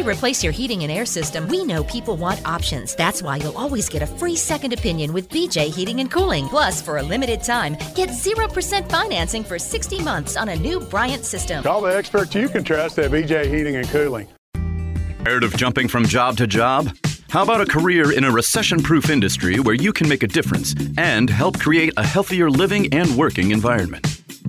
To replace your heating and air system, we know people want options. That's why you'll always get a free second opinion with BJ Heating and Cooling. Plus, for a limited time, get 0% financing for 60 months on a new Bryant system. Call the experts you can trust at BJ Heating and Cooling. Tired of jumping from job to job? How about a career in a recession proof industry where you can make a difference and help create a healthier living and working environment?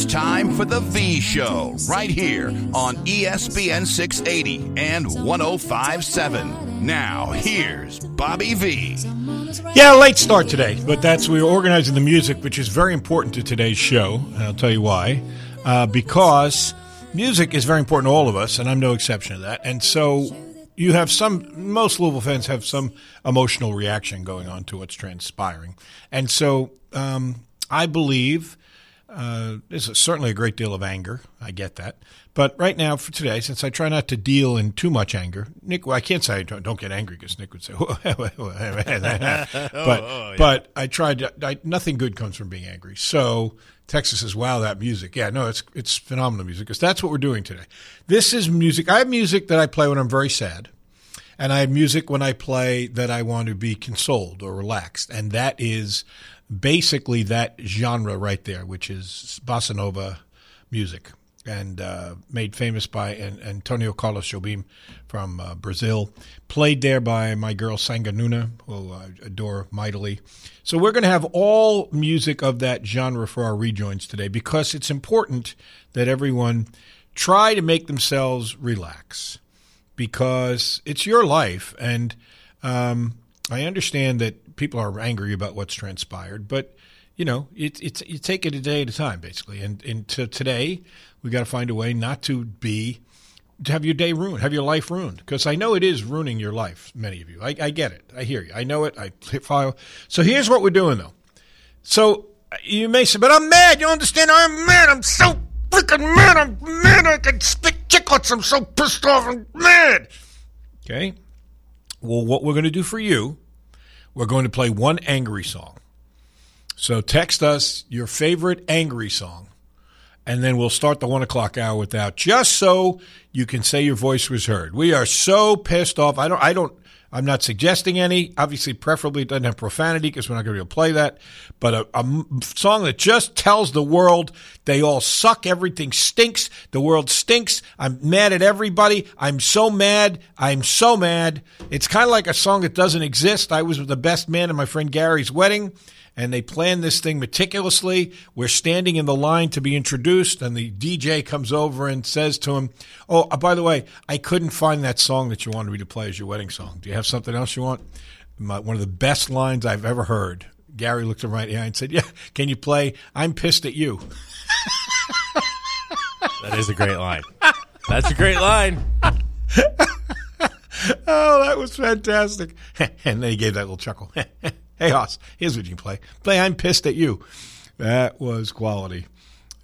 It's time for the V Show, right here on ESPN 680 and 1057. Now, here's Bobby V. Yeah, late start today, but that's we're organizing the music, which is very important to today's show. I'll tell you why. Uh, because music is very important to all of us, and I'm no exception to that. And so you have some, most Louisville fans have some emotional reaction going on to what's transpiring. And so um, I believe uh, there's certainly a great deal of anger. I get that. But right now, for today, since I try not to deal in too much anger, Nick, well, I can't say don't, don't get angry because Nick would say, but but I tried. To, I, nothing good comes from being angry. So Texas says, "Wow, that music! Yeah, no, it's it's phenomenal music because that's what we're doing today. This is music. I have music that I play when I'm very sad." And I have music when I play that I want to be consoled or relaxed. And that is basically that genre right there, which is bossa nova music. And uh, made famous by An- Antonio Carlos Jobim from uh, Brazil. Played there by my girl Sangah Noona, who I adore mightily. So we're going to have all music of that genre for our rejoins today because it's important that everyone try to make themselves relax because it's your life. And um, I understand that people are angry about what's transpired, but you know, it, it's you take it a day at a time, basically. And and to today, we got to find a way not to be to have your day ruined, have your life ruined, because I know it is ruining your life. Many of you, I, I get it, I hear you, I know it. I file. So here's what we're doing, though. So you may say, but I'm mad. You understand? I'm mad. I'm so freaking mad. I'm mad. I can spit chicklets. I'm so pissed off. I'm mad. Okay. Well, what we're going to do for you, we're going to play one angry song. So text us your favorite angry song, and then we'll start the one o'clock hour with that, just so you can say your voice was heard. We are so pissed off. I don't. I don't. I'm not suggesting any. Obviously, preferably it doesn't have profanity because we're not going to be able to play that. But a song that just tells the world they all suck, everything stinks, the world stinks. I'm mad at everybody. I'm so mad. I'm so mad. It's kind of like a song that doesn't exist. I was the best man at my friend Gary's wedding and they planned this thing meticulously. We're standing in the line to be introduced, and the DJ comes over and says to him, "Oh, uh, by the way, I couldn't find that song that you wanted me to play as your wedding song. Do you have something else you want?" My, one of the best lines I've ever heard. Gary looked him right in the eye and said, "Yeah, can you play? I'm pissed at you." That is a great line. That's a great line. oh, that was fantastic. and then he gave that little chuckle. hey, Hoss, here's what you can play. Play I'm pissed at you. That was quality.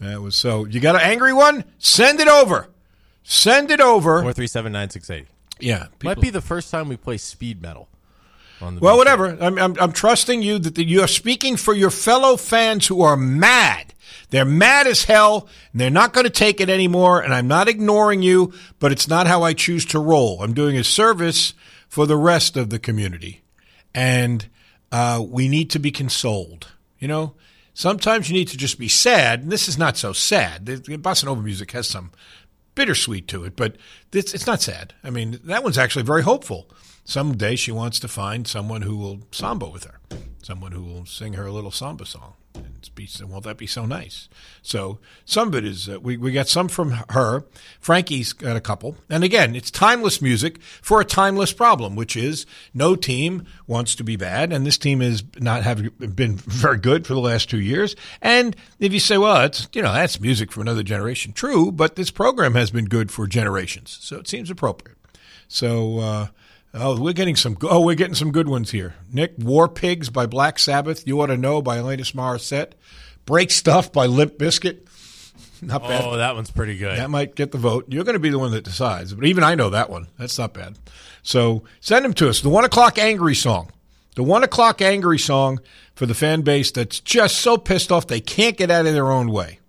That was so. You got an angry one? Send it over. Send it over. Four three seven nine six eight. Yeah. Might be the first time we play speed metal. On the Well, whatever. I'm, I'm, I'm trusting you that the, you are speaking for your fellow fans who are mad. They're mad as hell, and they're not going to take it anymore. And I'm not ignoring you, but it's not how I choose to roll. I'm doing a service for the rest of the community, and uh, we need to be consoled. You know, sometimes you need to just be sad, and this is not so sad. The, bossa nova music has some bittersweet to it, but it's, it's not sad. I mean, that one's actually very hopeful. Someday she wants to find someone who will samba with her, someone who will sing her a little samba song. Be, won't that be so nice? So some of it is uh, we we got some from her. Frankie's got a couple, and again, it's timeless music for a timeless problem, which is no team wants to be bad, and this team has not have been very good for the last two years. And if you say, well, it's you know that's music from another generation, true, but this program has been good for generations, so it seems appropriate. So. Uh, Oh, we're getting some. Oh, we're getting some good ones here. Nick, War Pigs by Black Sabbath. You ought to know by Alanis Morissette. Break Stuff by Limp Bizkit. Not bad. Oh, that one's pretty good. That might get the vote. You're going to be the one that decides. But even I know that one. That's not bad. So send them to us. The one o'clock angry song. The one o'clock angry song for the fan base that's just so pissed off they can't get out of their own way.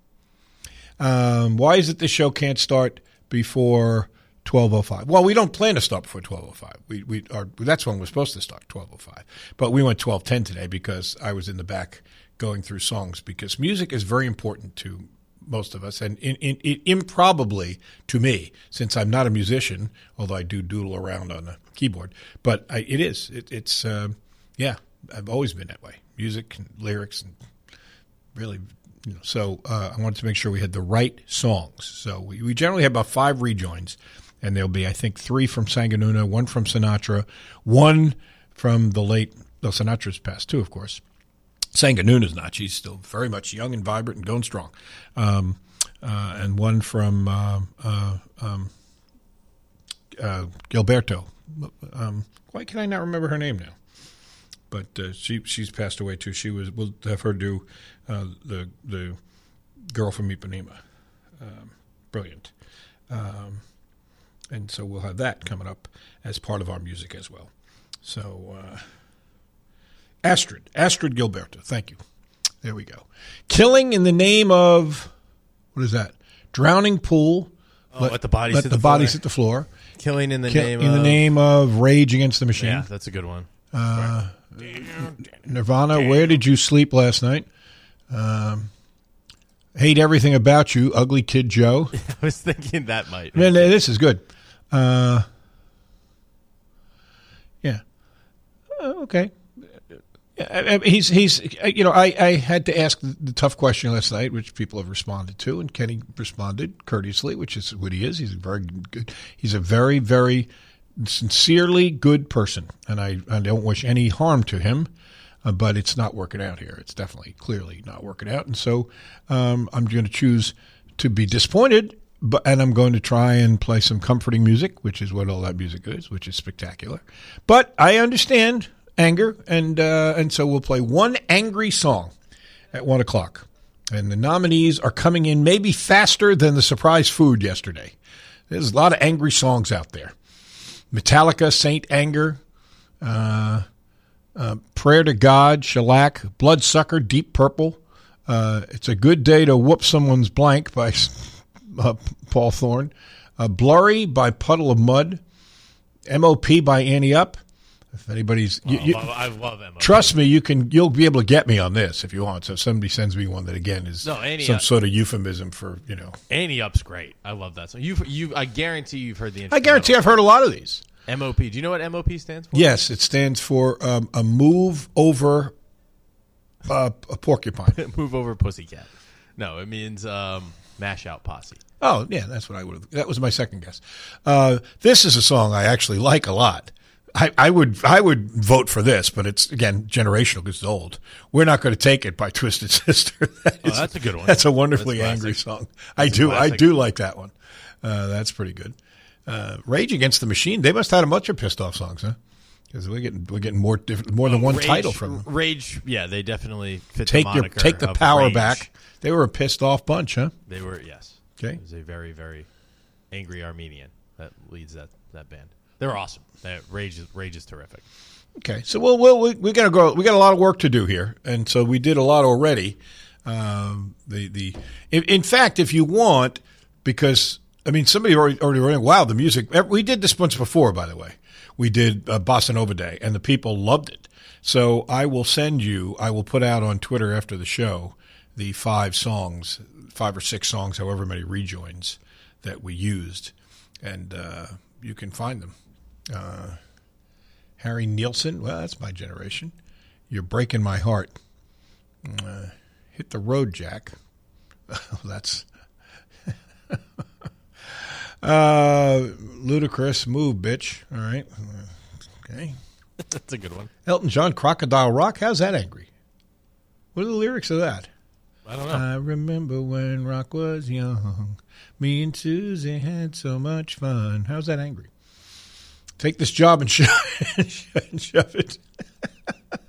Um, why is it the show can't start before 12:05? Well, we don't plan to start before 12:05. We we are that's when we're supposed to start 12:05. But we went 12:10 today because I was in the back going through songs because music is very important to most of us, and in, in, in, improbably to me, since I'm not a musician, although I do doodle around on a keyboard. But I, it is. It, it's uh, yeah. I've always been that way. Music and lyrics and really. You know, so uh, I wanted to make sure we had the right songs. So we, we generally have about five rejoins, and there'll be I think three from Sangah Noona, one from Sinatra, one from the late. Well, Sinatra's passed too, of course. Sangah Noona's not. She's still very much young and vibrant and going strong. Um, uh, and one from uh, uh, um, uh, Gilberto. Um, why can I not remember her name now? But uh, she she's passed away too. She was. We'll have her do uh, the the girl from Ipanema. Um, brilliant. Um, and so we'll have that coming up as part of our music as well. So. Uh, Astrud, Astrud Gilberto. Thank you. There we go. Killing in the name of what is that? Drowning pool. Oh, let the bodies let hit the, the bodies floor. hit the floor. Killing in the Kill- name in the of- name of Rage Against the Machine. Yeah, that's a good one. Uh, Nirvana. Where did you sleep last night? Um, hate everything about you, Ugly Kid Joe. I was thinking that might. Man, this is good. Uh, yeah. Uh, okay. He's he's you know I, I had to ask the, the tough question last night, which people have responded to, and Kenny responded courteously, which is what he is. He's a very good. He's a very very sincerely good person, and I I don't wish any harm to him. Uh, but it's not working out here. It's definitely, clearly not working out, and so um, I'm going to choose to be disappointed. But and I'm going to try and play some comforting music, which is what all that music is, which is spectacular. But I understand anger, and uh, and so we'll play one angry song at one o'clock, and the nominees are coming in maybe faster than the surprise food yesterday. There's a lot of angry songs out there. Metallica, Saint Anger, uh, uh, Prayer to God, Shellac, Bloodsucker, Deep Purple. Uh, it's a good day to whoop someone's blank by uh, Paul Thorn. Uh, Blurry by Puddle of Mudd. MOP by Ante Up. If anybody's, you, you- I love, I love MOP. trust me, you can. You'll be able to get me on this if you want. So if somebody sends me one that again is No, any, some uh, sort of euphemism for you know. Ante Up's great. I love that song. You, you, I guarantee you've heard the. I guarantee I've heard a lot of these. MOP. Do you know what MOP stands for? Yes, it stands for um, a move over uh, a porcupine. Move over, pussycat. No, it means um, mash out posse. Oh, yeah, that's what I would have. That was my second guess. Uh, this is a song I actually like a lot. I, I would I would vote for this, but it's again generational because it's old. We're not going to take it by Twisted Sister. That Oh, is- that's a good one. That's a wonderfully That's angry song. I That's a do I do like that one. Uh, that's pretty good. Uh, Rage Against the Machine. They must have had a bunch of pissed off songs, huh? Because we're getting we're getting more different, more than one Rage- title from them. Rage. Yeah, they definitely fit Take the your take the power back. They were a pissed off bunch, huh? They were yes. Okay. It was a very very angry Armenian that leads that that band. They're awesome. That Rage is Rage is terrific. Okay, so we'll, we'll, we we got to go. We got a lot of work to do here, and so we did a lot already. Um, the the in, in fact, if you want, because I mean, somebody already already wrote, wow, the music. We did this once before, by the way. We did uh, Bossa Nova Day, and the people loved it. So I will send you. I will put out on Twitter after the show the five songs, five or six songs, however many rejoins that we used, and uh, you can find them. Uh, Harry Nilsson. Well, that's my generation. You're breaking my heart. Uh, hit the road, Jack. that's uh, Ludacris move, bitch. All right. Okay. That's a good one. Elton John, Crocodile Rock. How's that angry? What are the lyrics of that? I don't know. I remember when Rock was young. Me and Susie had so much fun. How's that angry? Take this job and shove, and shove it.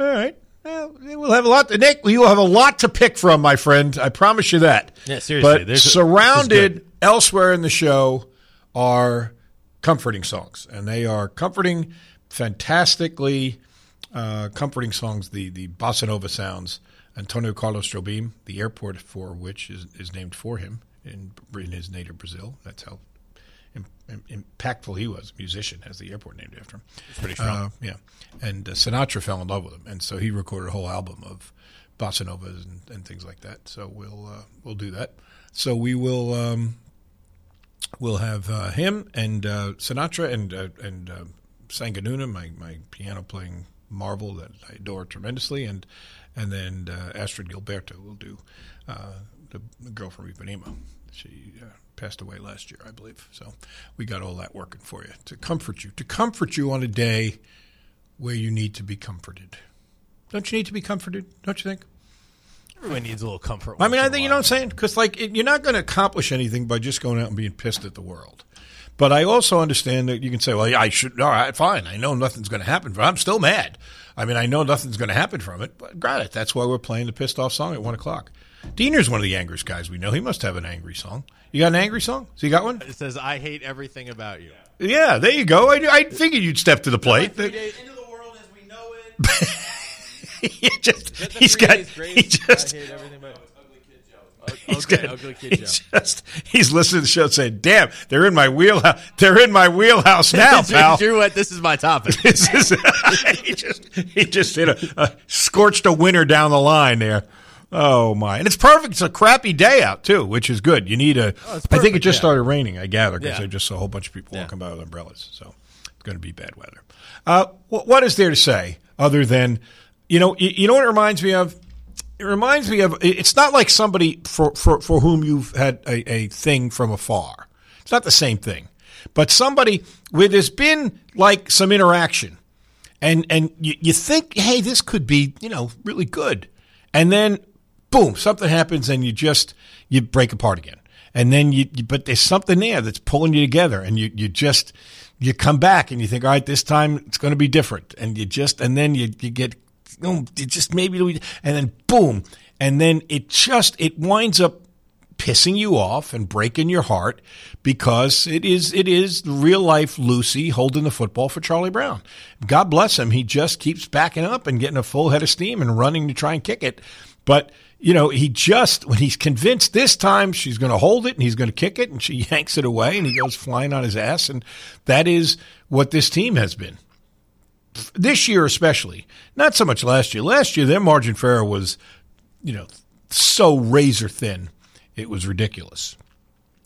All right. Well, we'll have a lot. To, Nick, you will have a lot to pick from, my friend. I promise you that. Yeah, seriously, But there's a- surrounded elsewhere in the show are comforting songs, and they are comforting, fantastically uh, comforting songs. The the bossa nova sounds. Antonio Carlos Jobim, the airport for which is, is named for him in in his native Brazil. That's how im- im- impactful he was. Musician has the airport named after him. It's pretty strong. Uh, yeah, and uh, Sinatra fell in love with him, and so he recorded a whole album of bossa novas and, and things like that. So we'll uh, we'll do that. So we will um, we'll have uh, him and uh, Sinatra and uh, and uh, Sangah Noona, my my piano playing marvel that I adore tremendously, and and then uh, Astrud Gilberto will do uh, the, the girl from Ipanema. She uh, passed away last year, I believe. So we got all that working for you to comfort you, to comfort you on a day where you need to be comforted. Don't you need to be comforted? Don't you think? Everyone needs a little comfort. I mean, I think you know what I'm saying because like it, you're not going to accomplish anything by just going out and being pissed at the world. But I also understand that you can say, "Well, yeah, I should. All right, fine. I know nothing's going to happen, but I'm still mad. I mean, I know nothing's going to happen from it. But got it. That's why we're playing the pissed off song at one o'clock. Deener's one of the angriest guys we know. He must have an angry song. You got an angry song? So you got one? It says, "I hate everything about you." Yeah, there you go. I, I figured you'd step to the plate. Into the world as we know it. he just, he's got. He just. I hate everything about He's Okay, got- Ugly Kid he just he's listening to the show saying, "Damn, they're in my wheelhouse. They're in my wheelhouse now, pal." Drew, what? This is my topic. This is, he just he just hit a, a scorched a winner down the line there. Oh my! And it's perfect. It's a crappy day out too, which is good. You need a. Oh, it's I think it just yeah. started raining. I gather because Yeah. I just saw a whole bunch of people Yeah. walking by with umbrellas. So it's going to be bad weather. Uh, what is there to say other than, you know, you know what it reminds me of? It reminds me of. It's not like somebody for for, for whom you've had a, a thing from afar. It's not the same thing, but somebody where there's been like some interaction and and you, you think, hey, this could be you know really good, and then boom, something happens, and you just you break apart again, and then you, you but there's something there that's pulling you together, and you you just you come back and you think, all right, this time it's going to be different, and you just and then you you get oh, just maybe we- and then boom, and then it just it winds up pissing you off and breaking your heart because it is it is real life Lucy holding the football for Charlie Brown. God bless him. He just keeps backing up and getting a full head of steam and running to try and kick it. But you know, he just when he's convinced this time she's going to hold it and he's going to kick it and she yanks it away and he goes flying on his ass and that is what this team has been. This year especially, not so much last year. Last year, their margin for error was, you know, so razor thin, it was ridiculous.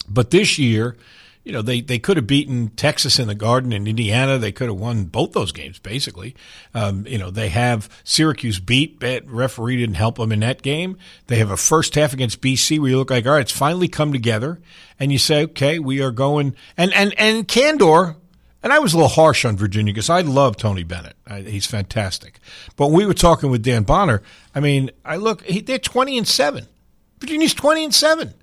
But this year, you know, they, they could have beaten Texas in the Garden and Indiana. They could have won both those games, basically. Um, you know, they have Syracuse beat, but referee didn't help them in that game. They have a first half against BC where you look like, all right, it's finally come together. And you say, okay, we are going. And, and, and Candor, and I was a little harsh on Virginia because I love Tony Bennett. I, he's fantastic. But we were talking with Dan Bonner. I mean, I look, he, they're 20 and 7. Virginia's 20 and 7.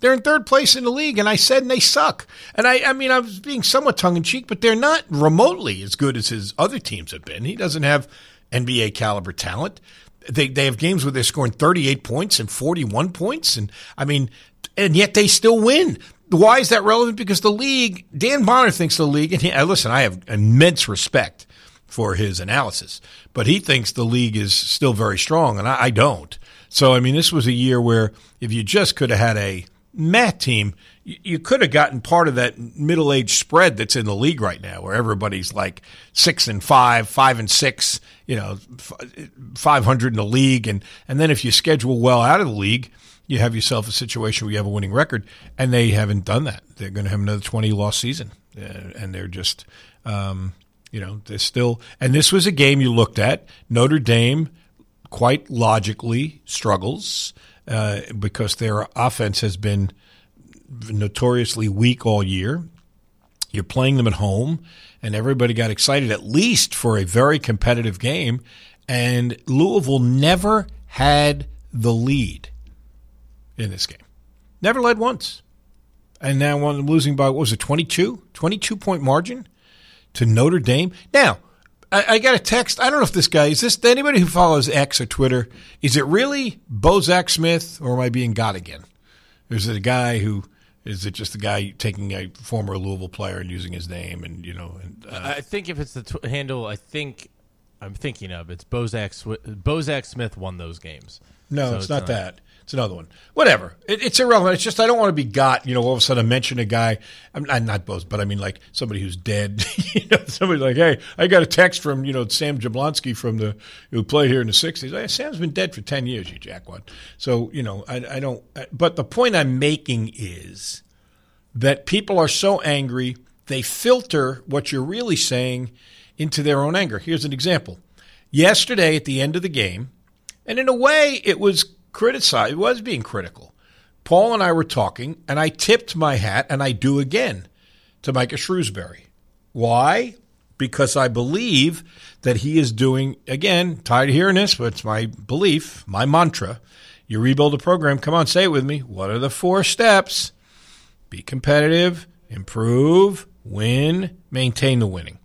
They're in third place in the league, and I said and they suck. And I, I mean, I was being somewhat tongue in cheek, but they're not remotely as good as his other teams have been. He doesn't have NBA caliber talent. They they have games where they're scoring 38 points and 41 points, and I mean, and yet they still win. Why is that relevant? Because the league, Dan Bonner thinks the league, and he, uh, listen, I have immense respect for his analysis, but he thinks the league is still very strong, and I, I don't. So, I mean, this was a year where if you just could have had a Matt team, you could have gotten part of that middle age spread that's in the league right now, where everybody's like six and five, five and six, you know, five hundred in the league, and and then if you schedule well out of the league, you have yourself a situation where you have a winning record, and they haven't done that. They're going to have another twenty loss season, uh, and they're just, um, you know, they're still. And this was a game you looked at Notre Dame, quite logically struggles uh, because their offense has been notoriously weak all year. You're playing them at home, and everybody got excited at least for a very competitive game. And Louisville never had the lead in this game. Never led once. And now one losing by, what was it, 22? 22 point margin to Notre Dame. Now, I, I, got a text. I don't know if this guy is this anybody who follows X or Twitter. Is it really Bozak Smith, or am I being got again? Is it a guy who? Is it just a guy taking a former Louisville player and using his name? And you know, and, uh, I think if it's the tw- handle, I think I'm thinking of it's Bozak. Sw- Bozak Smith won those games. No, so it's, it's, not, not that. It's another one. Whatever. It, it's irrelevant. It's just I don't want to be got. You know, all of a sudden I mention a guy. I'm not, not both, but I mean like somebody who's dead. you know, somebody like, hey, I got a text from you know Sam Jablonski from the who played here in the '60s. Hey, Sam's been dead for ten years. You jackwad. So you know, I, I don't. But the point I'm making is that people are so angry they filter what you're really saying into their own anger. Here's an example. Yesterday at the end of the game, and in a way, it was criticized, was being critical. Paul and I were talking, and I tipped my hat, and I do again, to Micah Shrewsberry. Why? Because I believe that he is doing, again, tired of hearing this, but it's my belief, my mantra. You rebuild a program, come on, say it with me. What are the four steps? Be competitive, improve, win, maintain the winning.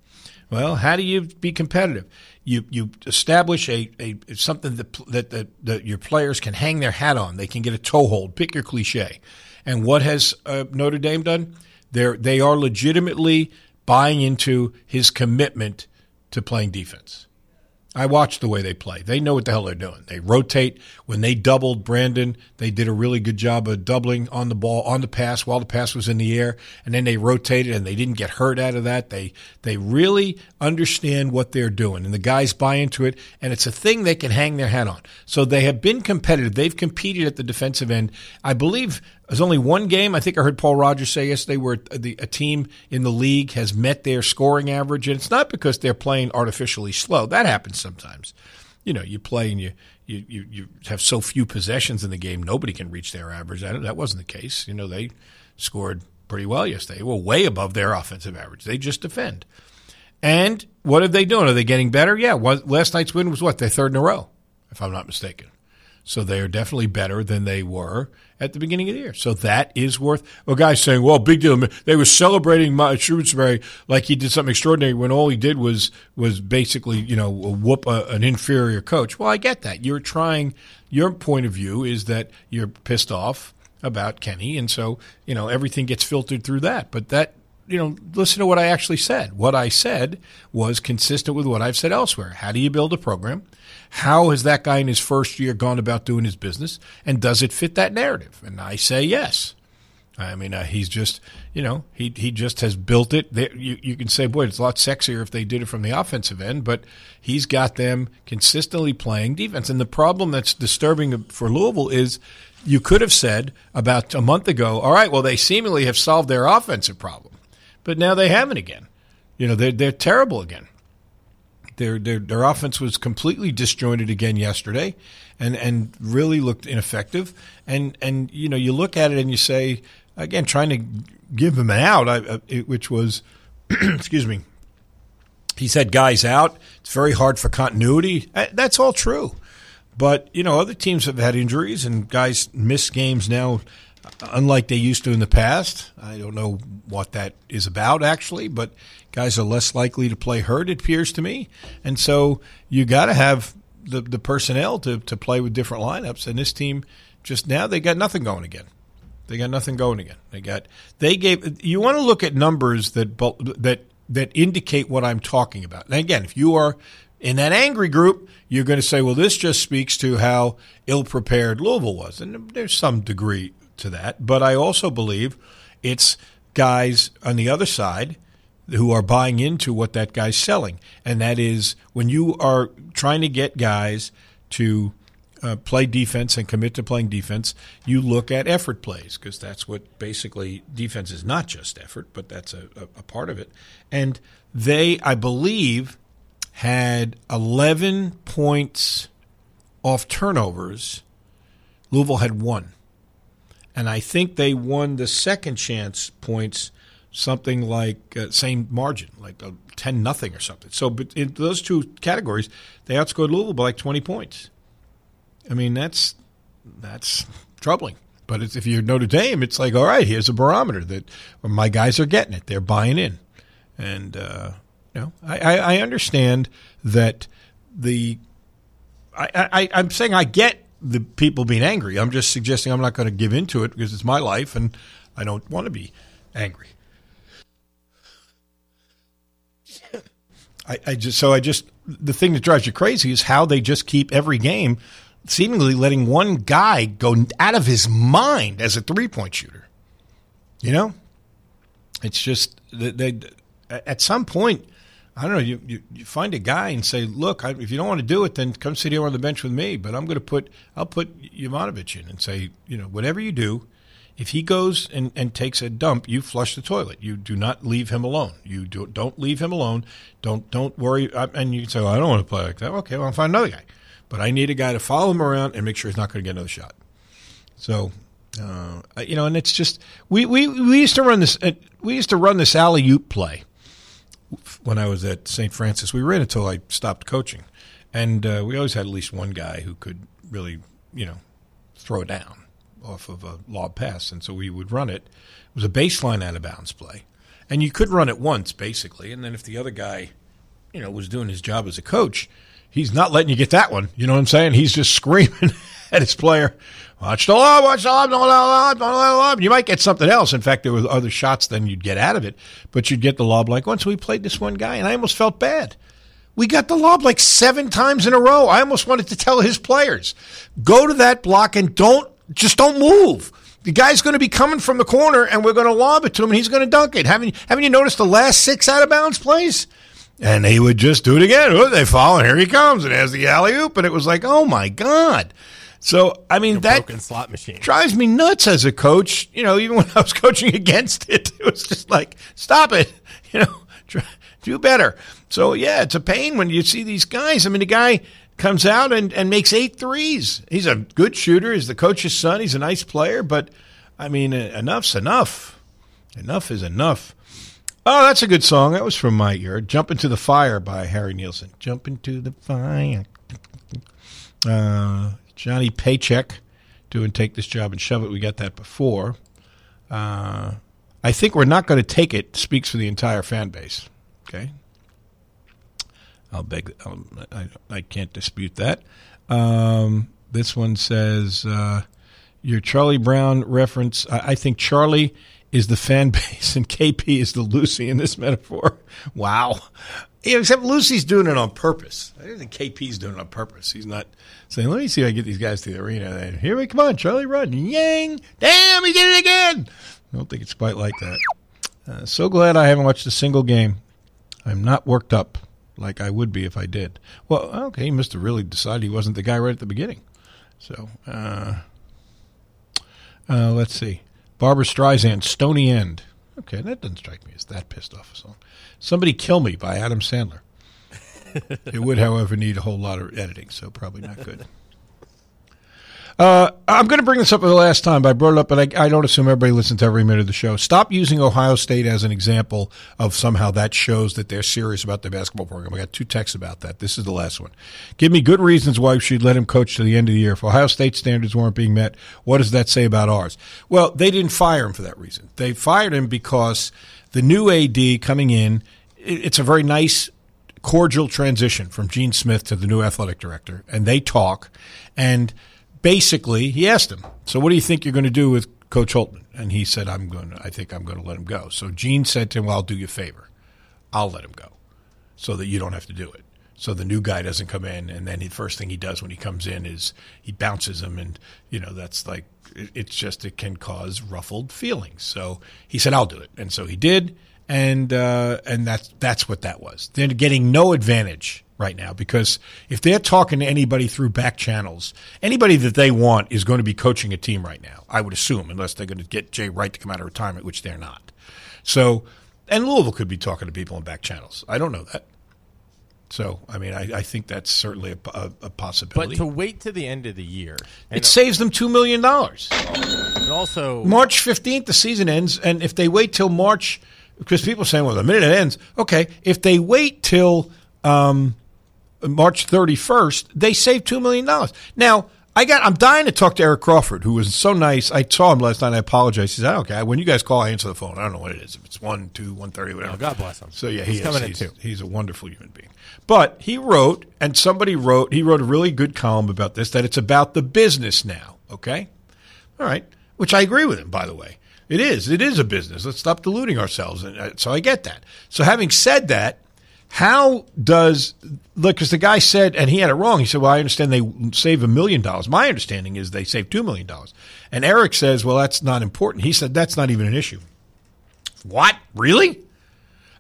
Well, how do you be competitive? You you establish a, a something that, that that, your players can hang their hat on. They can get a toehold. Pick your cliche. And what has uh, Notre Dame done? They they are legitimately buying into his commitment to playing defense. I watch the way they play. They know what the hell they're doing. They rotate. When they doubled Brandon, they did a really good job of doubling on the ball, on the pass while the pass was in the air, and then they rotated and they didn't get hurt out of that. They they really understand what they're doing, and the guys buy into it, and it's a thing they can hang their hat on. So they have been competitive. They've competed at the defensive end. I believe there's only one game. I think I heard Paul Rogers say yesterday where the, a team in the league has met their scoring average, and it's not because they're playing artificially slow. That happens sometimes. You know, you play and you you, you, you have so few possessions in the game, nobody can reach their average. That, that wasn't the case. You know, they scored pretty well yesterday. Well, way above their offensive average. They just defend. And what are they doing? Are they getting better? Yeah. last night's win was what? Their third in a row, if I'm not mistaken. So they are definitely better than they were at the beginning of the year. So that is worth. A guy saying, "Well, big deal." They were celebrating my Shrewsberry like he did something extraordinary when all he did was was basically, you know, whoop a, an inferior coach. Well, I get that. You're trying. Your point of view is that you're pissed off about Kenny, and so you know everything gets filtered through that. But that you know, listen to what I actually said. What I said was consistent with what I've said elsewhere. How do you build a program? How has that guy in his first year gone about doing his business? And does it fit that narrative? And I say yes. I mean, uh, he's just, you know, he he just has built it. They, you you can say, boy, it's a lot sexier if they did it from the offensive end, but he's got them consistently playing defense. And the problem that's disturbing for Louisville is, you could have said about a month ago, all right, well, they seemingly have solved their offensive problem, but now they haven't again. You know, they're they're terrible again. Their their their offense was completely disjointed again yesterday, and and really looked ineffective. And and you know, you look at it and you say again, trying to give him an out, I, uh, it, which was, excuse me, he's had guys out. It's very hard for continuity. Uh, that's all true. But, you know, other teams have had injuries and guys miss games now, unlike they used to in the past. I don't know what that is about, actually, but guys are less likely to play hurt, it appears to me. And so you got to have the, the personnel to, to play with different lineups. And this team, just now, they got nothing going again. They got nothing going again. They got they gave you want to look at numbers that that that indicate what I'm talking about. And again, if you are in that angry group, you're going to say, well, this just speaks to how ill prepared Louisville was. And there's some degree to that. But I also believe it's guys on the other side who are buying into what that guy's selling. And that is when you are trying to get guys to uh, play defense and commit to playing defense, you look at effort plays because that's what basically defense is not just effort, but that's a, a, a part of it. And they, I believe, had 11 points off turnovers. Louisville had one. And I think they won the second chance points something like uh, same margin, like 10 nothing or something. So but in those two categories, they outscored Louisville by like 20 points. I mean, that's that's troubling. But if you're Notre Dame, it's like, all right, here's a barometer that my guys are getting it; they're buying in, and uh, you know, I, I understand that the I, I I'm saying I get the people being angry. I'm just suggesting I'm not going to give into it because it's my life and I don't want to be angry. I, I just so I just the thing that drives you crazy is how they just keep every game seemingly letting one guy go out of his mind as a three point shooter. You know, it's just they, they at some point. I don't know. You, you, you find a guy and say, "Look, I, if you don't want to do it, then come sit here on the bench with me." But I'm going to put I'll put Jovanovic in and say, you know, whatever you do, if he goes and, and takes a dump, you flush the toilet. You do not leave him alone. You do, don't leave him alone. Don't don't worry. And you say, well, "I don't want to play like that." Okay, well, I'll find another guy but I need a guy to follow him around and make sure he's not going to get another shot. So, uh, you know, and it's just we, we, we used to run this uh, we used to run this alley oop play when I was at St. Francis. We ran until I stopped coaching, and uh, we always had at least one guy who could really, you know, throw down off of a lob pass, and so we would run it. It was a baseline out of bounds play, and you could run it once basically, and then if the other guy, you know, was doing his job as a coach he's not letting you get that one. You know what I'm saying? He's just screaming at his player, watch the lob, watch the lob, don't let lob, don't let lob. You might get something else. In fact, there were other shots than you'd get out of it, but you'd get the lob like once we played this one guy, and I almost felt bad. We got the lob like seven times in a row. I almost wanted to tell his players, go to that block and don't, just don't move. The guy's going to be coming from the corner, and we're going to lob it to him, and he's going to dunk it. Haven't, haven't you noticed the last six out of bounds plays? And he would just do it again. They fall, and here he comes, and has the alley oop, and it was like, oh my god. So I mean, that broken slot machine drives me nuts as a coach. You know, even when I was coaching against it, it was just like, stop it. You know, try, do better. So yeah, it's a pain when you see these guys. I mean, the guy comes out and, and makes eight threes. He's a good shooter. He's the coach's son. He's a nice player, but I mean, enough's enough. Enough is enough. Oh, that's a good song. That was from my ear. Jump into the Fire by Harry Nilsson. Jump into the fire. Uh, Johnny Paycheck doing Take This Job and Shove It. We got that before. Uh, I think we're not going to take it speaks for the entire fan base. Okay. I'll beg. I'll, I, I can't dispute that. Um, this one says uh, your Charlie Brown reference. I, I think Charlie is the fan base and KP is the Lucy in this metaphor. Wow. Yeah, except Lucy's doing it on purpose. I don't think KP's doing it on purpose. He's not saying, let me see if I get these guys to the arena. And here we come on, Charlie Run. Yang. Damn, he did it again. I don't think it's quite like that. Uh, so glad I haven't watched a single game. I'm not worked up like I would be if I did. Well, okay, he must have really decided he wasn't the guy right at the beginning. So, uh, uh, let's see. Barbra Streisand, Stony End. Okay, that doesn't strike me as that pissed off a song. Somebody Kill Me by Adam Sandler. It would, however, need a whole lot of editing, so probably not good. Uh, I'm going to bring this up for the last time, I brought it up, but I, I, don't assume everybody listens to every minute of the show. Stop using Ohio State as an example of somehow that shows that they're serious about their basketball program. I got two texts about that. This is the last one. Give me good reasons why we should let him coach to the end of the year. If Ohio State standards weren't being met, what does that say about ours? Well, they didn't fire him for that reason. They fired him because the new AD coming in, it's a very nice cordial transition from Gene Smith to the new athletic director, and they talk and – basically, he asked him, "So what do you think you're going to do with Coach Holtmann?" And he said, "I'm going. To, I think I'm going to let him go." So Gene said to him, "Well, I'll do you a favor. I'll let him go, so that you don't have to do it." So the new guy doesn't come in, and then the first thing he does when he comes in is he bounces him, and you know that's like it's just it can cause ruffled feelings. So he said, "I'll do it," and so he did, and uh, and that's that's what that was. They're getting no advantage right now because if they're talking to anybody through back channels, anybody that they want is going to be coaching a team right now. I would assume, unless they're going to get Jay Wright to come out of retirement, which they're not. So, and Louisville could be talking to people in back channels. I don't know that. So, I mean, I, I think that's certainly a, a, a, possibility. But to wait to the end of the year, it saves them two million dollars. And also, March fifteenth, the season ends, and if they wait till March, because people are saying, well, the minute it ends, okay. If they wait till um, March 31st, they save $2 million. Now, I got. I'm dying to talk to Eric Crawford, who was so nice. I saw him last night. I apologize. He said, "Okay, when you guys call, I answer the phone. I don't know what it is. If it's one, two, one thirty, whatever." Oh, God bless him. So yeah, he he's is. coming he's, in too. He's a wonderful human being. But he wrote, and somebody wrote. He wrote a really good column about this. That it's about the business now. Okay, all right. Which I agree with him. By the way, it is. It is a business. Let's stop deluding ourselves. And uh, so I get that. So having said that, how does look? Because the guy said, and he had it wrong. He said, "Well, I understand they save a million dollars. My understanding is they save two million dollars." And Eric says, "Well, that's not important." He said, "That's not even an issue." What really?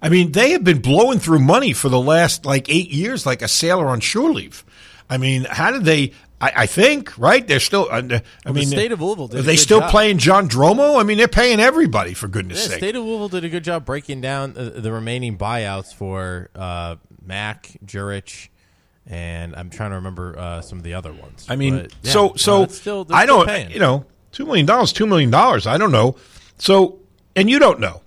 I mean, they have been blowing through money for the last like eight years, like a sailor on shore leave. I mean, how did they? I, I think right. They're still. Uh, I well, mean, the state of Louisville. Did are they still job. playing John Dromo? I mean, they're paying everybody for goodness' yeah, sake. State of Louisville did a good job breaking down the, the remaining buyouts for uh, Mack, Jurich, and I'm trying to remember uh, some of the other ones. I mean, but, yeah, so so no, still, I don't. paying. You know, two million dollars, two million dollars. I don't know. So, and you don't know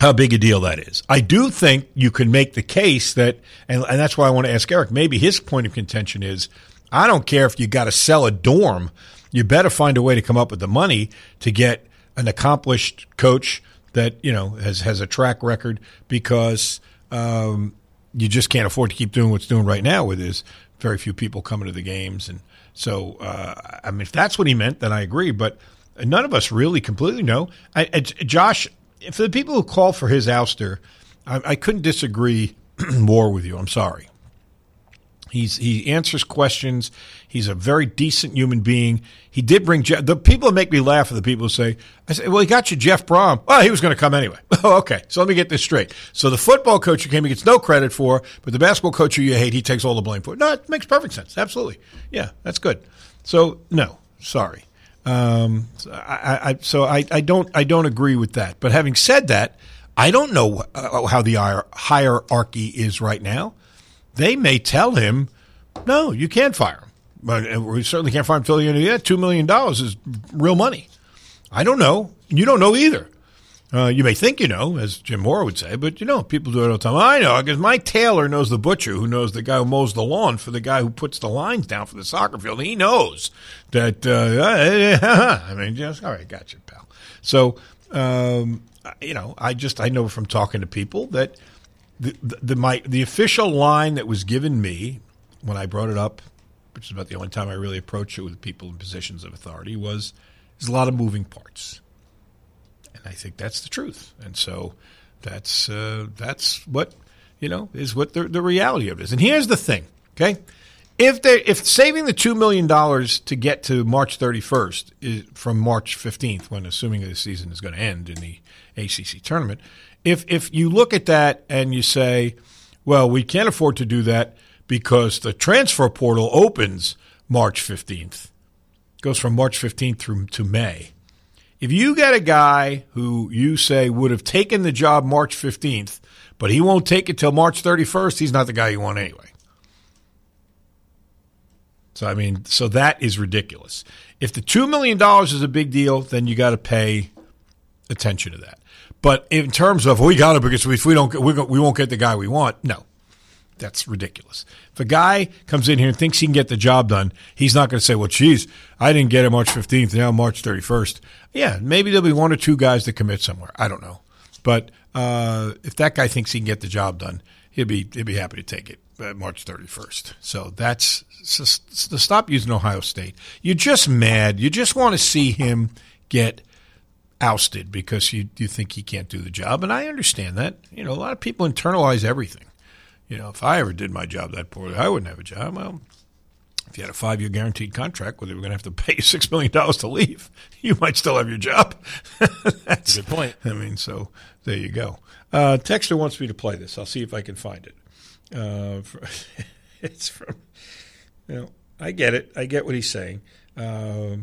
how big a deal that is. I do think you can make the case that, and, and that's why I want to ask Eric. Maybe his point of contention is, I don't care if you got to sell a dorm. You better find a way to come up with the money to get an accomplished coach that you know has has a track record because um, you just can't afford to keep doing what's doing right now with his very few people coming to the games. And so uh, I mean if that's what he meant then I agree. But none of us really completely know. I, I, Josh for the people who call for his ouster I, I couldn't disagree more with you. I'm sorry He's he answers questions. He's a very decent human being. He did bring Jeff, the people that make me laugh are the people who say, "I say, well, he got you Jeff Brohm. Well, he was going to come anyway." oh, okay. So let me get this straight. So the football coach you came, he gets no credit for, but the basketball coach who you hate, he takes all the blame for. No, it makes perfect sense. Absolutely, yeah, that's good. So no, sorry. Um, so I, I, so I, I don't I don't agree with that. But having said that, I don't know uh, how the hierarchy is right now they may tell him, no, you can't fire him. But we certainly can't fire him until the end of $2 million is real money. I don't know. You don't know either. Uh, you may think you know, as Jim Moore would say, but you know, people do it all the time. I know because my tailor knows the butcher who knows the guy who mows the lawn for the guy who puts the lines down for the soccer field. He knows that, uh, I mean, just, all right, gotcha, pal. So, um, you know, I just, I know from talking to people that the, the, my, the official line that was given me when I brought it up, which is about the only time I really approached it with people in positions of authority, was there's a lot of moving parts. and I think that's the truth. And so that's uh, that's what you know is what the the reality of it is. And here's the thing, okay? If they if saving the two million dollars to get to March 31st is from March 15th, when assuming the season is going to end in the ACC tournament, if if you look at that and you say, well, we can't afford to do that because the transfer portal opens March 15th, goes from March 15th through to May. If you get a guy who you say would have taken the job March 15th, but he won't take it till March 31st, he's not the guy you want anyway. So I mean, so that is ridiculous. If the two million dollars is a big deal, then you got to pay attention to that. But in terms of we got it because if we don't, we we won't get the guy we want. No, that's ridiculous. If a guy comes in here and thinks he can get the job done, he's not going to say, "Well, geez, I didn't get it March fifteenth, now March thirty first. Yeah, maybe there'll be one or two guys that commit somewhere. I don't know, but uh, if that guy thinks he can get the job done, he'd be he'd be happy to take it. Uh, March 31st. So that's so stop using Ohio State. You're just mad. You just want to see him get ousted because you you think he can't do the job, and I understand that. You know, a lot of people internalize everything. You know, if I ever did my job that poorly, I wouldn't have a job. Well, if you had a five year guaranteed contract where they were going to have to pay you six million dollars to leave, you might still have your job. That's a good point. I mean, so there you go. Uh, Texter wants me to play this. I'll see if I can find it. Uh, it's from, you know, I get it. I get what he's saying. Uh,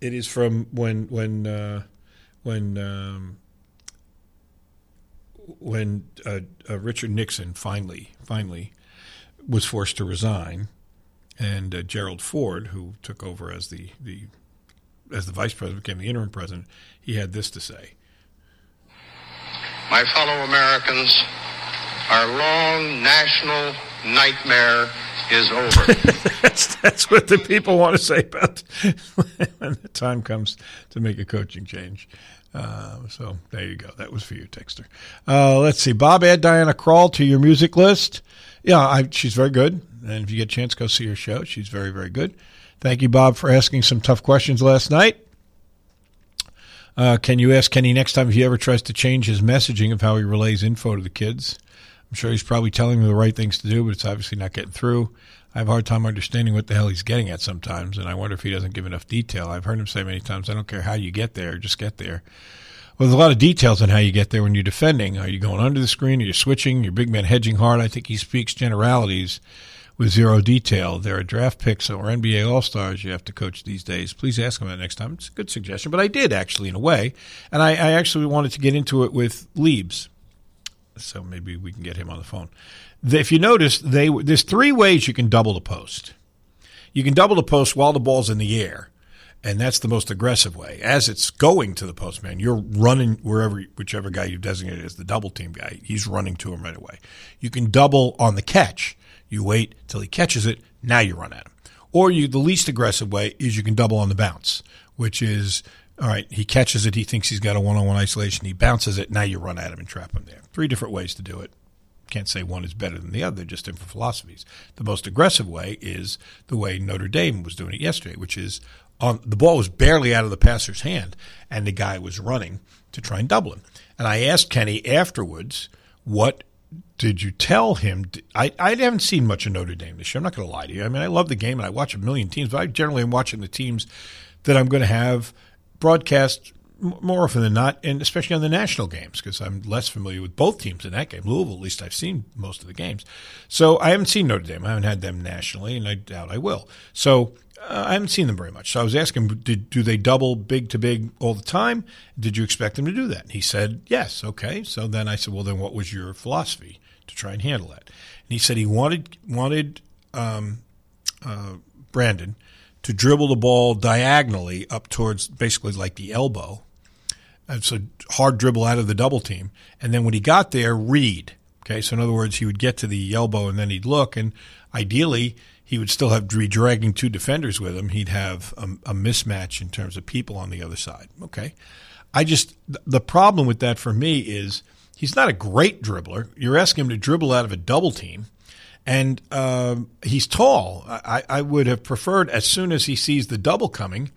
it is from when when uh, when um, when uh, uh, Richard Nixon finally finally was forced to resign, and uh, Gerald Ford, who took over as the, the as the vice president, became the interim president. He had this to say: "My fellow Americans." Our long national nightmare is over. that's, that's what the people want to say about when the time comes to make a coaching change. Uh, so there you go. That was for you, Texter. Uh, let's see. Bob, add Diana Krall to your music list. Yeah, I, she's very good. And if you get a chance, go see her show. She's very, very good. Thank you, Bob, for asking some tough questions last night. Uh, can you ask Kenny next time if he ever tries to change his messaging of how he relays info to the kids? I'm sure he's probably telling them the right things to do, but it's obviously not getting through. I have a hard time understanding what the hell he's getting at sometimes, and I wonder if he doesn't give enough detail. I've heard him say many times, I don't care how you get there, just get there. Well, there's a lot of details on how you get there when you're defending. Are you going under the screen? Are you switching? Your big man hedging hard? I think he speaks generalities with zero detail. There are draft picks or NBA All Stars you have to coach these days. Please ask him that next time. It's a good suggestion, but I did actually in a way, and I, I actually wanted to get into it with Leebs so maybe we can get him on the phone. If you notice, they there's three ways you can double the post. You can double the post while the ball's in the air, and that's the most aggressive way. As it's going to the postman, you're running wherever, whichever guy you've designated as the double team guy, he's running to him right away. You can double on the catch. You wait till he catches it. Now you run at him. Or you, the least aggressive way is you can double on the bounce, which is all right, he catches it. He thinks he's got a one on one isolation. He bounces it. Now you run at him and trap him there. Three different ways to do it. Can't say one is better than the other, just different philosophies. The most aggressive way is the way Notre Dame was doing it yesterday, which is on the ball was barely out of the passer's hand, and the guy was running to try and double him. And I asked Kenny afterwards, what did you tell him? I, I haven't seen much of Notre Dame this year. I'm not going to lie to you. I mean, I love the game and I watch a million teams, but I generally am watching the teams that I'm going to have – broadcast more often than not, and especially on the national games, because I'm less familiar with both teams in that game. Louisville, at least I've seen most of the games. So I haven't seen Notre Dame. I haven't had them nationally, and I doubt I will. So uh, I haven't seen them very much. So I was asking, did, do they double big to big all the time? Did you expect them to do that? He said, yes. Okay. So then I said, well, then what was your philosophy to try and handle that? And he said he wanted wanted um, uh, Brandon – to dribble the ball diagonally up towards basically like the elbow. It's a hard dribble out of the double team. And then when he got there, read. Okay, so in other words, he would get to the elbow and then he'd look, and ideally, he would still have be dragging two defenders with him. He'd have a, a mismatch in terms of people on the other side. Okay, I just the problem with that for me is he's not a great dribbler. You're asking him to dribble out of a double team, and um, he's tall. I, I would have preferred as soon as he sees the double coming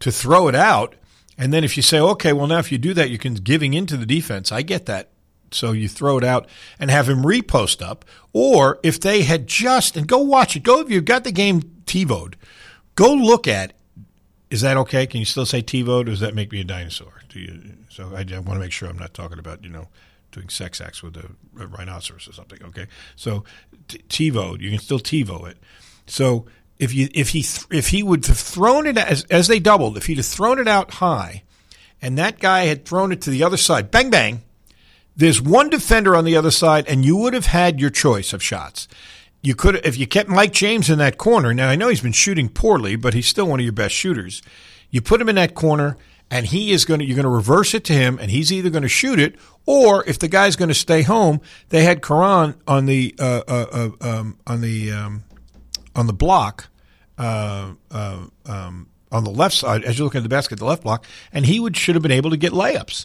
to throw it out And then if you say, okay, well now if you do that, you can giving into the defense. I get that. So you throw it out and have him repost up. Or if they had just and go watch it. Go if you've got the game TiVoed, go look at. Is that okay? Can you still say TiVoed? Or does that make me a dinosaur? Do you? So I, I want to make sure I'm not talking about you know doing sex acts with a, rhinoceros or something. Okay, so t- TiVo, you can still TiVo it. So if you if he th- if he would have thrown it as as they doubled, if he'd have thrown it out high, and that guy had thrown it to the other side, bang bang. There's one defender on the other side, and you would have had your choice of shots. You could if you kept Mike James in that corner. Now I know he's been shooting poorly, but he's still one of your best shooters. You put him in that corner, and he is going to you're going to reverse it to him, and he's either going to shoot it, or if the guy's going to stay home, they had Karan on the uh, uh, uh, um, on the um, on the block. Uh, uh, um, on the left side, as you look at the basket, the left block, and he would should have been able to get layups.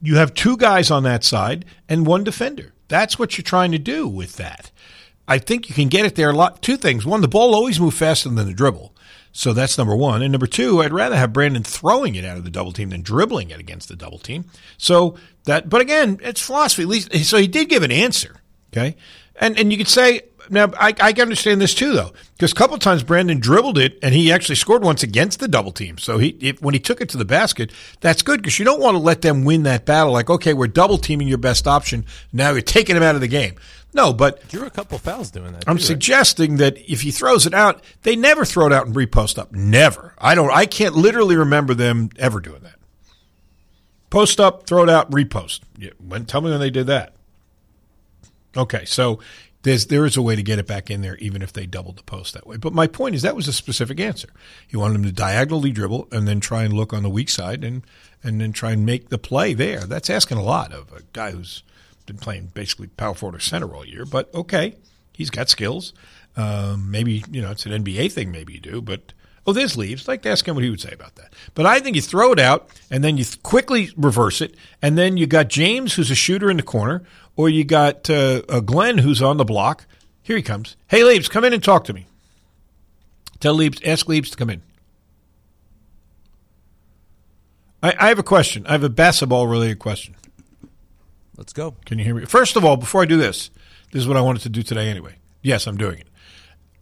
You have two guys on that side and one defender. That's what you're trying to do with that. I think you can get it there a lot. Two things. One, the ball always moves faster than the dribble. So that's number one. And number two, I'd rather have Brandon throwing it out of the double team than dribbling it against the double team. So that, but again, it's philosophy. At least, so he did give an answer. Okay. And, and you could say, now I, I can understand this too, though, because a couple times Brandon dribbled it and he actually scored once against the double team. So he, if, when he took it to the basket, that's good because you don't want to let them win that battle. Like, okay, we're double teaming your best option. Now you're taking him out of the game. No, but Drew a couple fouls doing that. I'm too, right? suggesting that if he throws it out, they never throw it out and repost up. Never. I don't. I can't literally remember them ever doing that. Post up, throw it out, repost. Yeah, when, tell me when they did that. Okay, so there's there is a way to get it back in there, even if they doubled the post that way. But my point is that was a specific answer. He wanted him to diagonally dribble and then try and look on the weak side and and then try and make the play there. That's asking a lot of a guy who's been playing basically power forward or center all year. But okay, he's got skills. Um, maybe you know it's an NBA thing. Maybe you do, but oh, there's Leebs. I'd like to ask him what he would say about that. But I think you throw it out and then you quickly reverse it, and then you got James who's a shooter in the corner, or you got uh, uh, Glenn who's on the block. Here he comes. Hey, Leebs, come in and talk to me. Tell Leebs, ask Leebs to come in. I, I have a question. I have a basketball related question. Let's go. Can you hear me? First of all, before I do this, this is what I wanted to do today anyway. Yes, I'm doing it.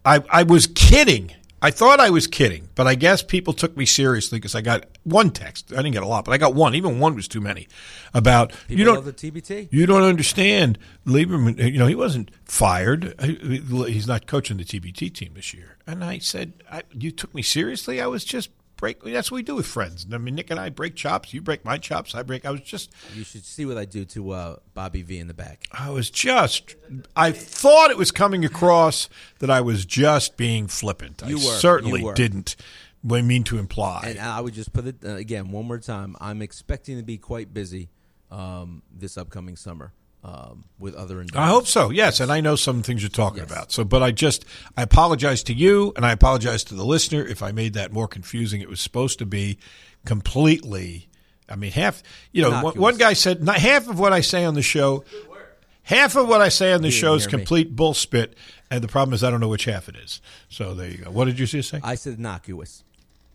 I, I was kidding. I thought I was kidding, but I guess people took me seriously because I got one text. I didn't get a lot, but I got one. Even one was too many. About People you don't the TBT. you don't understand Lieberman. Uh, you know he wasn't fired. He's not coaching the TBT team this year. And I said, I, "You took me seriously. I was just break. That's what we do with friends. I mean, Nick and I break chops. You break my chops. I break. I was just You should see what I do to uh, Bobby V in the back. I was just. I thought it was coming across that I was just being flippant. You I were, certainly you were. didn't mean to imply. And I would just put it uh, again one more time. I'm expecting to be quite busy um, this upcoming summer um, with other. endeavors. I hope so. Yes, and I know some things you're talking Yes. about. So, but I just I apologize to you, and I apologize to the listener if I made that more confusing. It was supposed to be completely. I mean, half. You know, one, Innocuous. one guy said not half of what I say on the show. Half of what I say on the show is hear me. complete bullspit, and the problem is I don't know which half it is. So there you go. What did you just say? I said innocuous.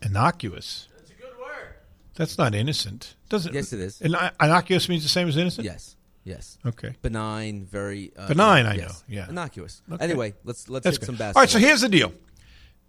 Innocuous. That's a good word. That's not innocent. Doesn't Yes, it is. Inno- innocuous means the same as innocent. Yes. Yes. Okay. Benign, very uh, Benign, I yes. know, yeah. Innocuous. Okay. Anyway, let's let's That's hit good. some All basketball. right. So here's the deal.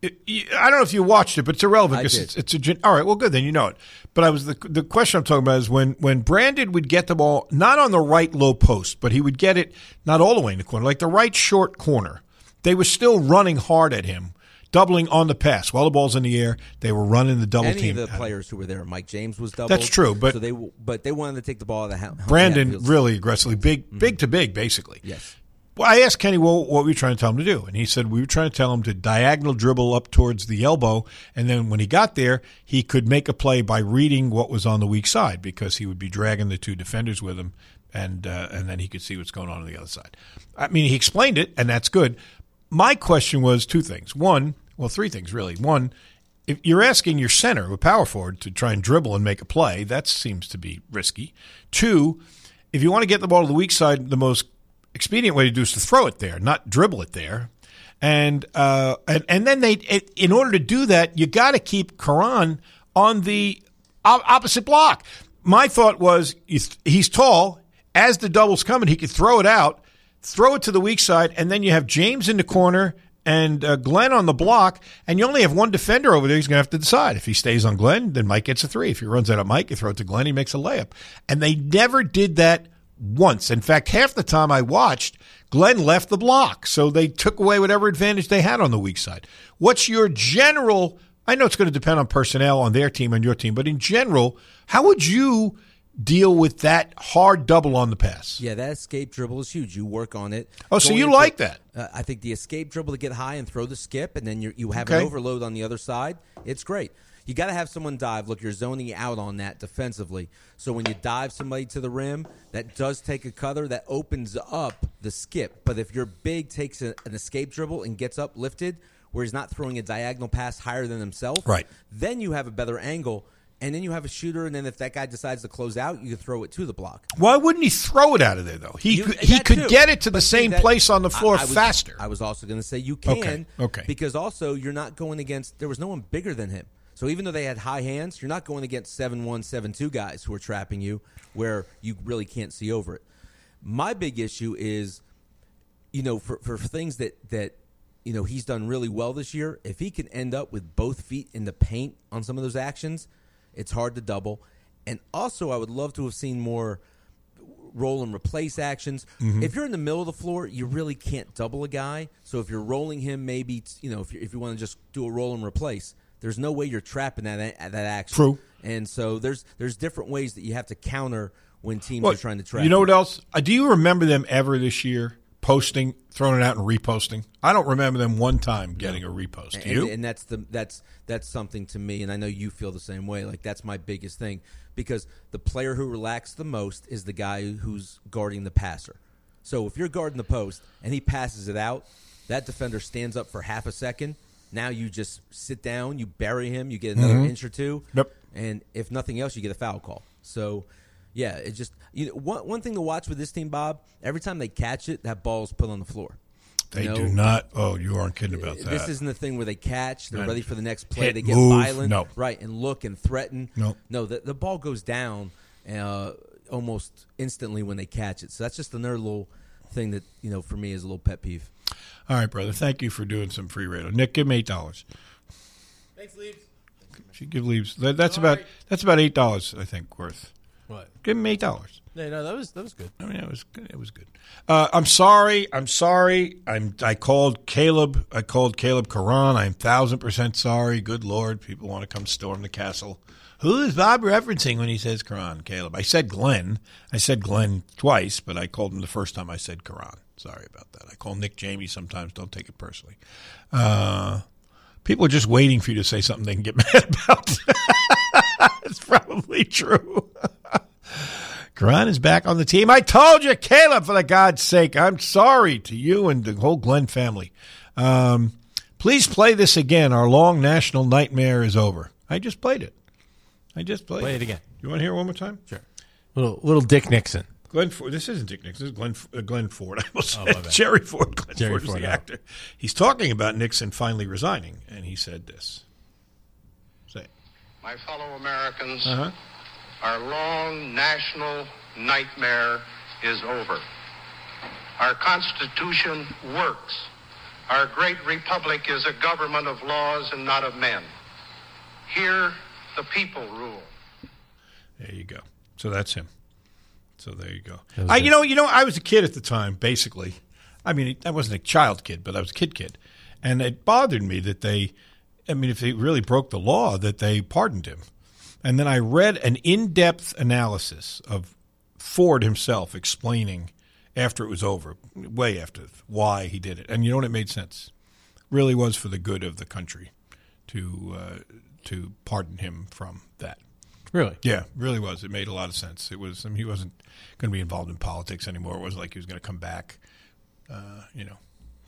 It- I don't know if you watched it, but it's irrelevant because it's, it's a. All right. Well, good. Then you know it. But I was the the question I'm talking about is when when Brandon would get the ball not on the right low post, but he would get it not all the way in the corner, like the right short corner. They were still running hard at him, doubling on the pass while the ball's in the air. They were running the double Any team. of the players who were there, Mike James was doubled. That's true, but- so they but they wanted to take the ball out of the ha- Brandon really aggressively, big, big to big, basically. Yes. Well, I asked Kenny, well, what were you trying to tell him to do? And he said, we were trying to tell him to diagonal dribble up towards the elbow. And then when he got there, he could make a play by reading what was on the weak side because he would be dragging the two defenders with him. And, uh, and then he could see what's going on on the other side. I mean, he explained it, and that's good. My question was two things. One, well, three things really. One, if you're asking your center, a power forward, to try and dribble and make a play, that seems to be risky. Two, if you want to get the ball to the weak side, the most expedient way to do is to throw it there, not dribble it there. And uh, and and then they, in order to do that, you got to keep Karan on the opposite block. My thought was he's tall. As the double's coming, he could throw it out, throw it to the weak side, and then you have James in the corner and uh, Glenn on the block, and you only have one defender over there. He's going to have to decide. If he stays on Glenn, then Mike gets a three. If he runs out of Mike, you throw it to Glenn, he makes a layup. And they never did that once. In fact, half the time I watched, Glenn left the block. So they took away whatever advantage they had on the weak side. What's your general? I know it's going to depend on personnel on their team and your team, but in general, how would you deal with that hard double on the pass? Yeah, that escape dribble is huge. You work on it. Oh, so you into- like that? Uh, I think the escape dribble to get high and throw the skip, and then you you have Okay. an overload on the other side. It's great. You got to have someone dive. Look, you're zoning out on that defensively. So when you dive somebody to the rim, that does take a cutter. That opens up the skip. But if your big takes a, an escape dribble and gets up lifted, where he's not throwing a diagonal pass higher than himself, Right. Then you have a better angle, and then you have a shooter. And then if that guy decides to close out, you can throw it to the block. Why wouldn't he throw it out of there though? He You- could, he could too. get it to the But see, same that- place on the floor I- I was- faster. I was also going to say you can. Okay, okay. Because also you're not going against. There was no one bigger than him. So even though they had high hands, you're not going against seven one, seven two guys who are trapping you, where you really can't see over it. My big issue is, you know, for for things that that you know he's done really well this year. If he can end up with both feet in the paint on some of those actions, it's hard to double. And also, I would love to have seen more roll and replace actions. Mm-hmm. If you're in the middle of the floor, you really can't double a guy. So if you're rolling him, maybe you know if you, if you want to just do a roll and replace, there's no way you're trapping that that action. True. And so there's there's different ways that you have to counter when teams Well, are trying to trap. You know what else? Uh, do you remember them ever this year posting, throwing it out and reposting? I don't remember them one time getting a repost. And, you? and that's the that's that's something to me, and I know you feel the same way. Like that's my biggest thing because the player who relaxed the most is the guy who's guarding the passer. So if you're guarding the post and he passes it out, that defender stands up for half a second. Now you just sit down, you bury him, you get another Mhm. inch or two, Yep. and if nothing else, you get a foul call. So. Yeah, it just you know one one thing to watch with this team, Bob. Every time they catch it, that ball's put on the floor. they You know, do not. Oh, you aren't kidding about that. this isn't the thing where they catch, they're Right. ready for the next play, Hit, they get move, violent, no. right, and look and threaten. No. no, the, the ball goes down uh, almost instantly when they catch it. So that's just another little thing that you know for me is a little pet peeve. All right, brother. Thank you for doing some free radio. Nick, give me eight dollars. Thanks, Leebs. She give Leebs. That, that's about that's about eight dollars, I think, worth. What? Give him eight dollars. No, no, that was that was good. I mean, it was good. It was good. Uh, I'm sorry. I'm sorry. I'm. I called Kaleb. I called Kaleb Karan. I'm thousand percent sorry. Good Lord, people want to come storm the castle. Who is Bob referencing when he says Karan? Kaleb. I said Glenn. I said Glenn twice, but I called him the first time I said Karan. Sorry about that. I call Nick Jamie sometimes. Don't take it personally. Uh, people are just waiting for you to say something they can get mad about. it's probably true. Karan is back on the team. I told you, Kaleb, for the God's sake. I'm sorry to you and the whole Glenn family. Um, please play this again. Our long national nightmare is over. I just played it. I just played Play it again. You want to hear it one more time? Sure. Little little Dick Nixon. Glenn Ford. This isn't Dick Nixon. This is Glenn, uh, Glenn Ford. I almost Oh, said. Jerry Ford. Glenn Jerry Ford is the yeah. actor. He's talking about Nixon finally resigning, and he said this. Say it. My fellow Americans, Uh-huh. our long national nightmare is over. Our Constitution works. Our great republic is a government of laws and not of men. Here, the people rule. There you go. So that's him. So there you go. I, you know, you know, I was a kid at the time. Basically, I mean, I wasn't a child kid, but I was a kid kid, and it bothered me that they. I mean, if he really broke the law, that they pardoned him. And then I read an in-depth analysis of Ford himself explaining after it was over, way after why he did it, and you know what? It made sense. Really was for the good of the country to uh, to pardon him from that. Really? Yeah, really was. It made a lot of sense. It was. I mean, he wasn't going to be involved in politics anymore. It wasn't like he was going to come back. Uh, you know,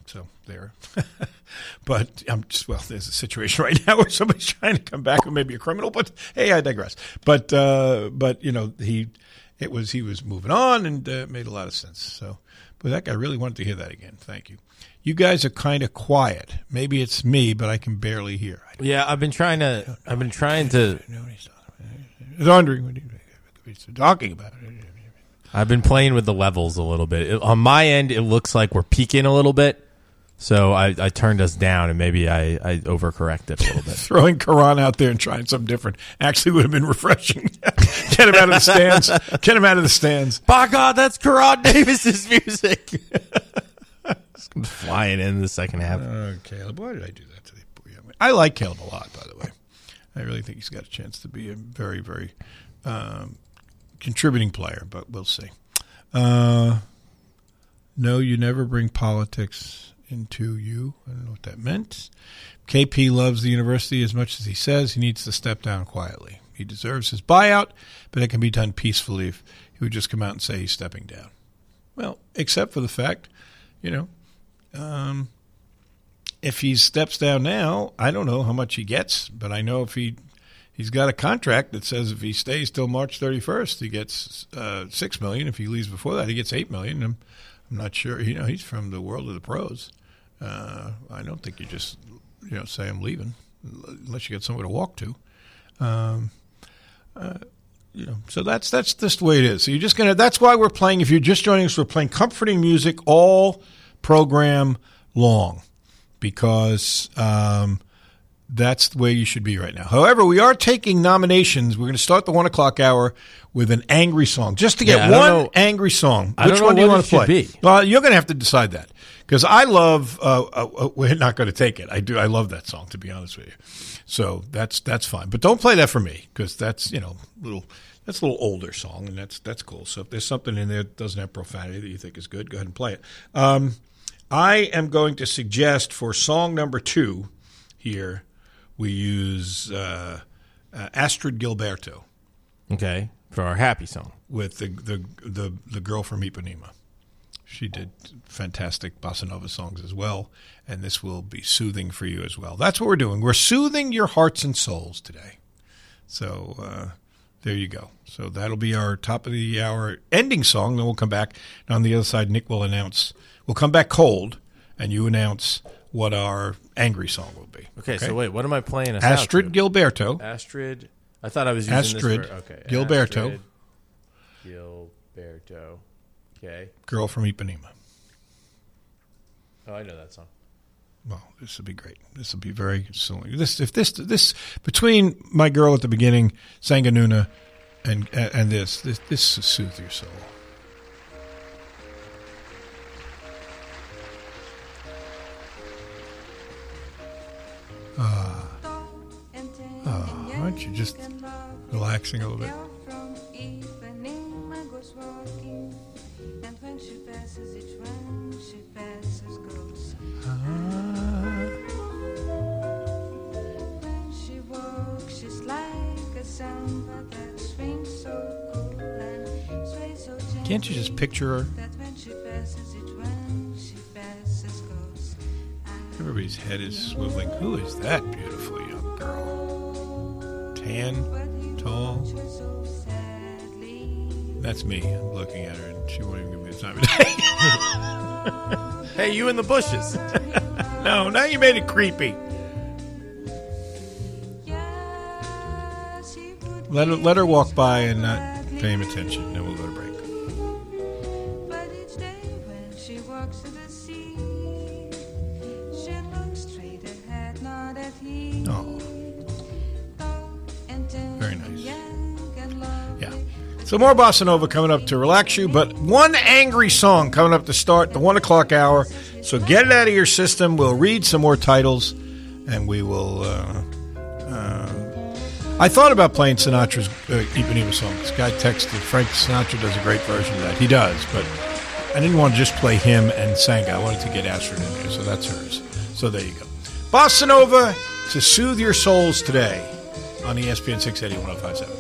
so there. but I'm just well. There's a situation right now where somebody's trying to come back who may be a criminal. But hey, I digress. But uh, but you know he, it was he was moving on and uh, it made a lot of sense. So, but that guy really wanted to hear that again. Thank you. You guys are kind of quiet. Maybe it's me, but I can barely hear. Yeah, I've been trying to. I've been trying to. He's wondering what he's talking about. I've been playing with the levels a little bit. It- on my end, it looks like we're peaking a little bit. So I, I turned us down, and maybe I, I overcorrected a little bit. Throwing Karan out there and trying something different actually would have been refreshing. Get him out of the stands. Get him out of the stands. By God, that's Karan Davis's music. Flying in the second half. Oh, Kaleb, why did I do that to the boy? I like Kaleb a lot, by the way. I really think he's got a chance to be a very, very um, contributing player, but we'll see. Uh, no, you never bring politics into you. I don't know what that meant. KP loves the university as much as he says. He needs to step down quietly. He deserves his buyout, but it can be done peacefully if he would just come out and say he's stepping down. Well, except for the fact, you know, um, if he steps down now, I don't know how much he gets, but I know if he he's got a contract that says if he stays till March 31st, he gets uh, six million. If he leaves before that, he gets eight million. I'm not sure. You know, he's from the world of the pros. Uh, I don't think you just you know say I'm leaving unless you got somewhere to walk to. Um, uh, you know, so that's that's just the way it is. So you're just gonna. That's why we're playing. If you're just joining us, we're playing comforting music all program long because um, that's the way you should be right now. However, we are taking nominations. We're going to start the one o'clock hour with an angry song, just to get Yeah, one know- angry song. I Which one do you want to play? be. Well, you're going to have to decide that because I love. Uh, uh, uh, we're not going to take it. I do. I love that song to be honest with you. So that's that's fine. But don't play that for me because that's you know little. That's a little older song, and that's that's cool. So if there's something in there that doesn't have profanity that you think is good, go ahead and play it. Um, I am going to suggest for song number two here, we use uh, uh, Astrud Gilberto Okay, for our happy song. with the the the, the girl from Ipanema. She did fantastic bossa nova songs as well, and this will be soothing for you as well. That's what we're doing. We're soothing your hearts and souls today. So uh, there you go. So that'll be our top of the hour ending song. Then we'll come back. And on the other side, Nick will announce. We'll come back cold, and you announce what our angry song will be. Okay, so wait, what am I playing? Astrud to? Gilberto. Astrud. I thought I was using Astrud this for okay. Gilberto. Astrud Gilberto. Okay. Girl from Ipanema. Oh, I know that song. Well, this will be great. This will be very soothing. This if this this between my girl at the beginning, Sangah Noona, and and this this this will soothe your soul. Ah, ah, aren't you just relaxing a little bit? Can't you just picture her? Everybody's head is swiveling. Who is that beautiful young girl? Tan, tall. That's me. I'm looking at her, and she won't even give me the time of day. hey, you in the bushes? no, now you made it creepy. Let her, let her walk by and not pay him attention. Then we'll go So more bossa nova coming up to relax you, but one angry song coming up to start the one o'clock hour. So get it out of your system. We'll read some more titles, and we will. Uh, uh, I thought about playing Sinatra's uh, Ipanema song. This guy texted Frank Sinatra does a great version of that. He does, but I didn't want to just play him and Sangah. I wanted to get Astrud in there, so that's hers. So there you go. Bossa Nova to soothe your souls today on ESPN 680 1057.